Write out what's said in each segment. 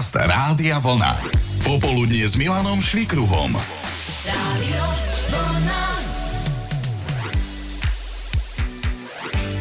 Podcast Rádia Vlna. Popoludnie s Milanom Švikruhom. Rádio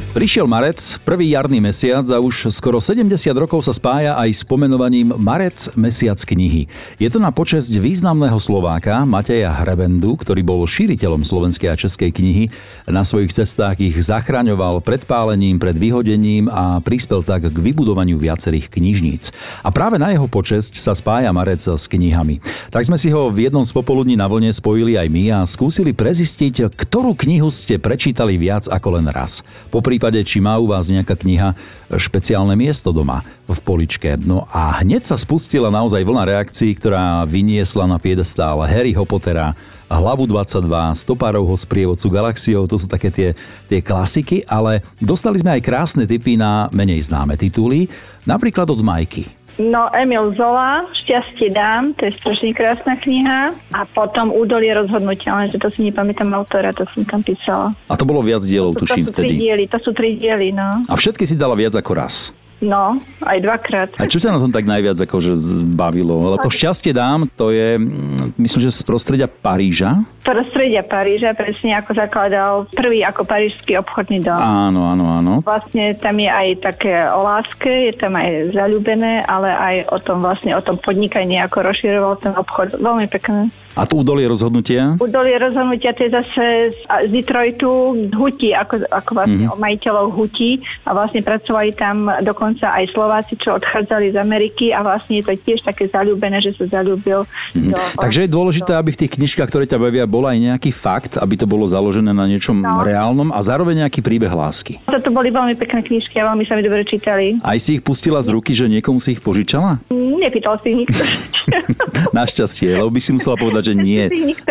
Prišiel marec, prvý jarný mesiac a už skoro 70 rokov sa spája aj s pomenovaním Marec mesiac knihy. Je to na počesť významného Slováka Mateja Hrebendu, ktorý bol šíriteľom slovenskej a českej knihy. Na svojich cestách ich zachraňoval pred pálením, pred vyhodením a prispel tak k vybudovaniu viacerých knižníc. A práve na jeho počesť sa spája Marec s knihami. Tak sme si ho v jednom z popoludní na vlne spojili aj my a skúsili prezistiť, ktorú knihu ste prečítali viac ako len raz. Popri prípade, či má u vás nejaká kniha špeciálne miesto doma v poličke. No a hneď sa spustila naozaj vlna reakcií, ktorá vyniesla na piedestál Harryho Pottera, Hlavu 22, Stopárovho sprievodcu galaxiou, to sú také tie, tie klasiky, ale dostali sme aj krásne tipy na menej známe tituly, napríklad od Majky. No, Emil Zola, Šťastie dám, to je strašne krásna kniha. A potom Údolie rozhodnutia, lenže to si nepamätám autora, to som tam písala. A to bolo viac dielov, to, tuším, to sú vtedy. Tri diely, to sú tri diely, no. A všetky si dala viac ako raz. No, aj dvakrát. A čo ťa na tom tak najviac akože bavilo? Lebo šťastie dám, to je, mm, myslím, že z prostredia Paríža. Prostredia Paríža, presne ako zakladal prvý ako parížský obchodný dom. Áno, áno, áno. Vlastne tam je aj také o láske, je tam aj zalúbené, ale aj o tom vlastne, o tom podnikaní, ako rozširoval ten obchod. Veľmi pekné. A tu udolie rozhodnutia? Udolie rozhodnutia, to je zase z, z Detroitu, z Hutí, ako, ako vlastne mm-hmm. o majiteľov Hutí a vlastne pracovali tam dokonca aj Slováci, čo odchádzali z Ameriky a vlastne je to tiež také zalúbené, že sa zalúbil. Mm-hmm. Do, Takže je dôležité, do... aby v tých knižkách, ktoré ťa bavia, bol aj nejaký fakt, aby to bolo založené na niečom no. reálnom a zároveň nejaký príbeh lásky. Toto boli veľmi pekné knižky a veľmi sa mi dobre čítali. Aj si ich pustila z ruky, že niekomu si ich požičala? Nepýtal si ich nikto. Našťastie, lebo by si musela povedať, že nie.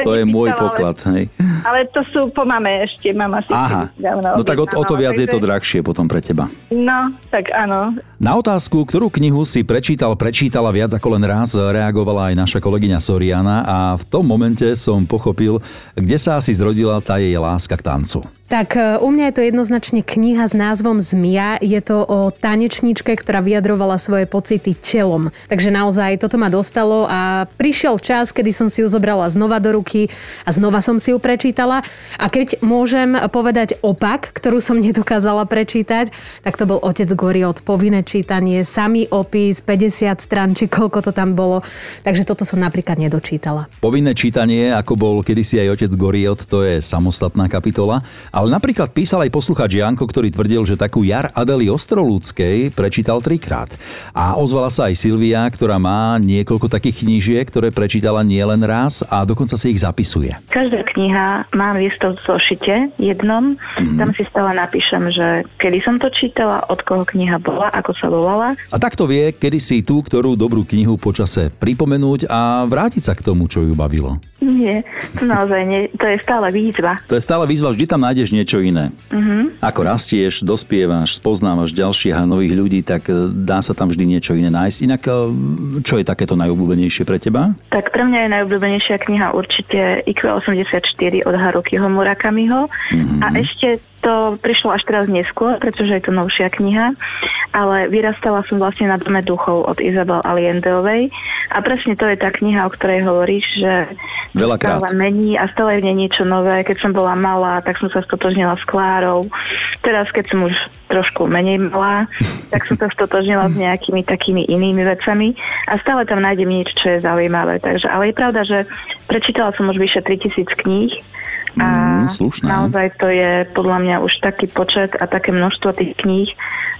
To je môj poklad. Hej. Ale to sú po mame ešte. Mama si Aha, no tak o, o to viac takže... je to drahšie potom pre teba. No, tak áno. Na otázku, ktorú knihu si prečítal, prečítala viac ako len raz, reagovala aj naša kolegyňa Soriana a v tom momente som pochopil, kde sa asi zrodila tá jej láska k tancu. Tak e, u mňa je to jednoznačne kniha s názvom Zmia. Je to o tanečníčke, ktorá vyjadrovala svoje pocity telom. Takže naozaj toto ma dostalo a prišiel čas, kedy som si ju zobrala znova do ruky a znova som si ju prečítala. A keď môžem povedať opak, ktorú som nedokázala prečítať, tak to bol Otec Goriot, povinné čítanie, samý opis, 50 strán, či koľko to tam bolo. Takže toto som napríklad nedočítala. Povinné čítanie, ako bol kedysi aj Otec Goriot, to je samostatná kapitola. Ale napríklad písal aj posluchač Janko, ktorý tvrdil, že takú jar Adely Ostrolúckej prečítal trikrát. A ozvala sa aj Silvia, ktorá má niekoľko takých knížiek, ktoré prečítala nielen raz a dokonca si ich zapisuje. Každá kniha mám v zošite jednom. Mm. Tam si stále napíšem, že kedy som to čítala, od koho kniha bola, ako sa volala. A takto vie, kedy si tú, ktorú dobrú knihu počase pripomenúť a vrátiť sa k tomu, čo ju bavilo. Nie, to naozaj nie. To je stále výzva. To je stále výzva, vždy tam nájdeš niečo iné. Uh-huh. Ako rastieš, dospievaš, spoznávaš ďalších a nových ľudí, tak e, dá sa tam vždy niečo iné nájsť. Inak, e, čo je takéto najobľúbenejšie pre teba? Tak pre mňa je najobľúbenejšia kniha určite IQ84 od Harukiho Murakamiho. Uh-huh. A ešte to prišlo až teraz neskôr, pretože je to novšia kniha, ale vyrastala som vlastne na Dome duchov od Izabel Aliendovej a presne to je tá kniha, o ktorej hovoríš, že Veľakrát. stále mení a stále je v nej niečo nové. Keď som bola malá, tak som sa stotožnila s Klárou. Teraz, keď som už trošku menej malá, tak som sa stotožnila s nejakými takými inými vecami a stále tam nájdem niečo, čo je zaujímavé. Takže, ale je pravda, že prečítala som už vyše 3000 kníh a mm, slušné. naozaj to je podľa mňa už taký počet a také množstvo tých kníh,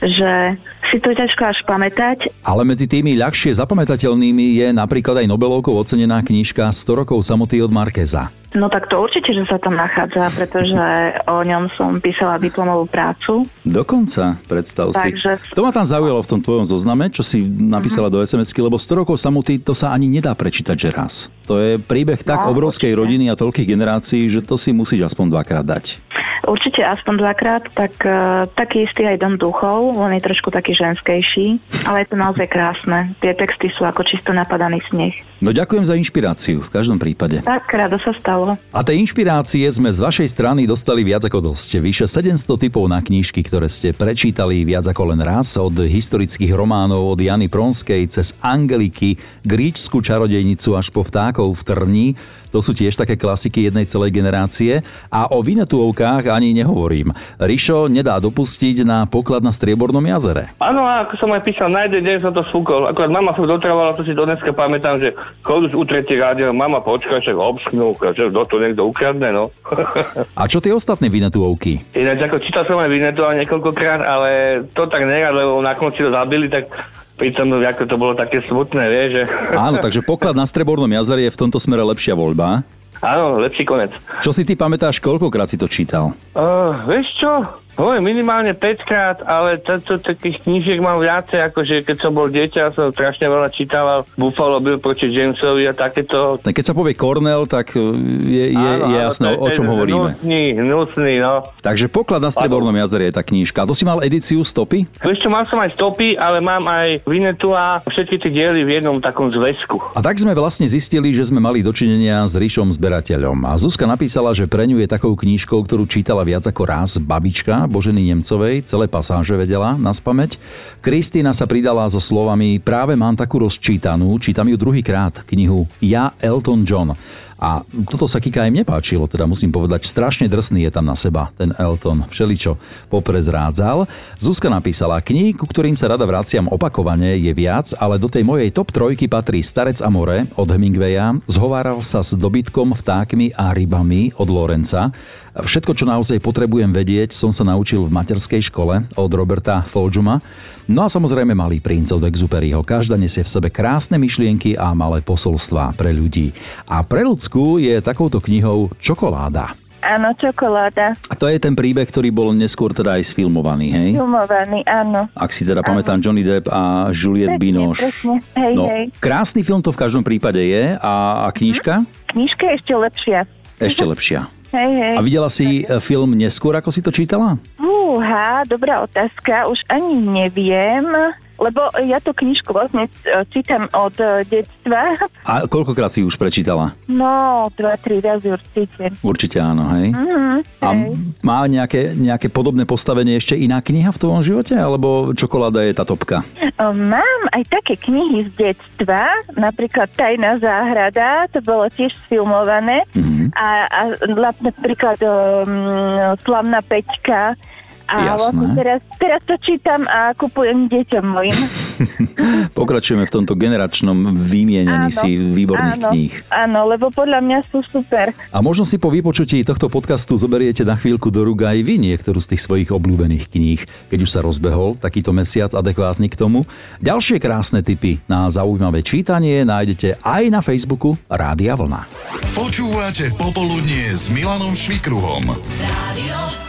že si to ťažko až pamätať. Ale medzi tými ľahšie zapamätateľnými je napríklad aj Nobelovkou ocenená knižka 100 rokov samoty od Markeza. No tak to určite, že sa tam nachádza, pretože o ňom som písala diplomovú prácu. Dokonca, predstav Takže... si. To ma tam zaujalo v tom tvojom zozname, čo si napísala uh-huh. do SMS-ky, lebo 100 rokov samoty to sa ani nedá prečítať, že raz. To je príbeh tak no, obrovskej určite. rodiny a toľkých generácií, že to si musíš aspoň dvakrát dať. Určite aspoň dvakrát, tak uh, taký istý aj Dom duchov, on je trošku taký ženskejší, ale je to naozaj krásne. Tie texty sú ako čisto napadaný sneh. No ďakujem za inšpiráciu v každom prípade. Tak, rado sa stalo. A tej inšpirácie sme z vašej strany dostali viac ako dosť. Vyše 700 typov na knížky, ktoré ste prečítali viac ako len raz, od historických románov od Jany Pronskej cez Angeliky, gríčskú čarodejnicu až po vtákov v Trni. To sú tiež také klasiky jednej celej generácie. A o Vinetuovkách ani nehovorím. Rišo nedá dopustiť na poklad na Striebornom jazere. Áno, ako som aj písal, na jeden deň som to sfúkol. Akorát mama sa dotrvala, to si do dneska pamätám, že chod už utretí rádio, mama počkaj, však obsknú, že do to niekto ukradne, no. A čo tie ostatné Vinetuovky? Ináč, ako čítal som aj Vinetu niekoľkokrát, ale to tak nerad, lebo na konci to zabili, tak pritom ako to bolo také smutné, vieš, že... Áno, takže poklad na Strebornom jazere je v tomto smere lepšia voľba. Áno, lepší konec. Čo si ty pamätáš, koľkokrát si to čítal? Uh, vieš čo? Hovorím minimálne 5 krát, ale toto takých knížiek mám viacej, akože keď som bol dieťa, som strašne veľa čítal Buffalo Bill proti Jamesovi a takéto. Keď sa povie Cornell, tak e, je, je, áno, je jasné, o čom hovoríme. Nusný, nusný, no. Takže poklad na Strebornom jazere je tá knížka. To si mal edíciu stopy? Vieš čo, mal som aj stopy, ale mám aj Vinetu a všetky tie diely v jednom takom zväzku. A tak sme vlastne zistili, že sme mali dočinenia s Ríšom zberateľom. A Zuzka napísala, že pre ňu je takou knížkou, ktorú čítala viac ako raz babička, Boženy Nemcovej, celé pasáže vedela na spameť. Kristýna sa pridala so slovami práve mám takú rozčítanú, čítam ju druhýkrát, knihu Ja Elton John. A toto sa Kika im nepáčilo, teda musím povedať, strašne drsný je tam na seba, ten Elton, všeličo poprezrádzal. Zuzka napísala, kníh, ku ktorým sa rada vraciam opakovane, je viac, ale do tej mojej top trojky patrí Starec a more od Hemingwaya, zhováral sa s dobytkom, vtákmi a rybami od Lorenca. Všetko, čo naozaj potrebujem vedieť, som sa naučil v materskej škole od Roberta Foljuma. No a samozrejme Malý princ od Exuperyho. Každá nesie v sebe krásne myšlienky a malé posolstvá pre ľudí. A pre ľudskú je takouto knihou Čokoláda. Áno, čokoláda. A to je ten príbeh, ktorý bol neskôr teda aj sfilmovaný, hej? Filmovaný, áno. Ak si teda áno. pamätám Johnny Depp a Juliette Binoche. Presne, hej, no, hej. Krásny film to v každom prípade je. A, a knižka? Knižka je ešte lepšia. Ešte lepšia. Hej, hej. A videla si e, film neskôr, ako si to čítala? Fúha, dobrá otázka. Už ani neviem. Lebo ja tú knižku vlastne e, čítam od e, detstva. A koľkokrát si už prečítala? No, dva, tri razy určite. Určite áno, hej? Mm-hmm, A má nejaké, nejaké podobné postavenie ešte iná kniha v tvojom živote? Alebo čokoláda je tá topka? Mám aj také knihy z detstva, napríklad Tajná záhrada, to bolo tiež sfilmované. Mhm. A, a napríklad um, Slavná Peťka, a Jasné. vlastne teraz, teraz to čítam a kupujem deťom mojim. Pokračujeme v tomto generačnom vymienení Áno, si výborných áno, kníh. Áno, lebo podľa mňa sú super. A možno si po vypočutí tohto podcastu zoberiete na chvíľku do rúk aj vy niektorú z tých svojich obľúbených kníh, keď už sa rozbehol takýto mesiac adekvátny k tomu. Ďalšie krásne tipy na zaujímavé čítanie nájdete aj na Facebooku Rádia Vlna. Počúvate Popoludnie s Milanom Švikruhom. Rádio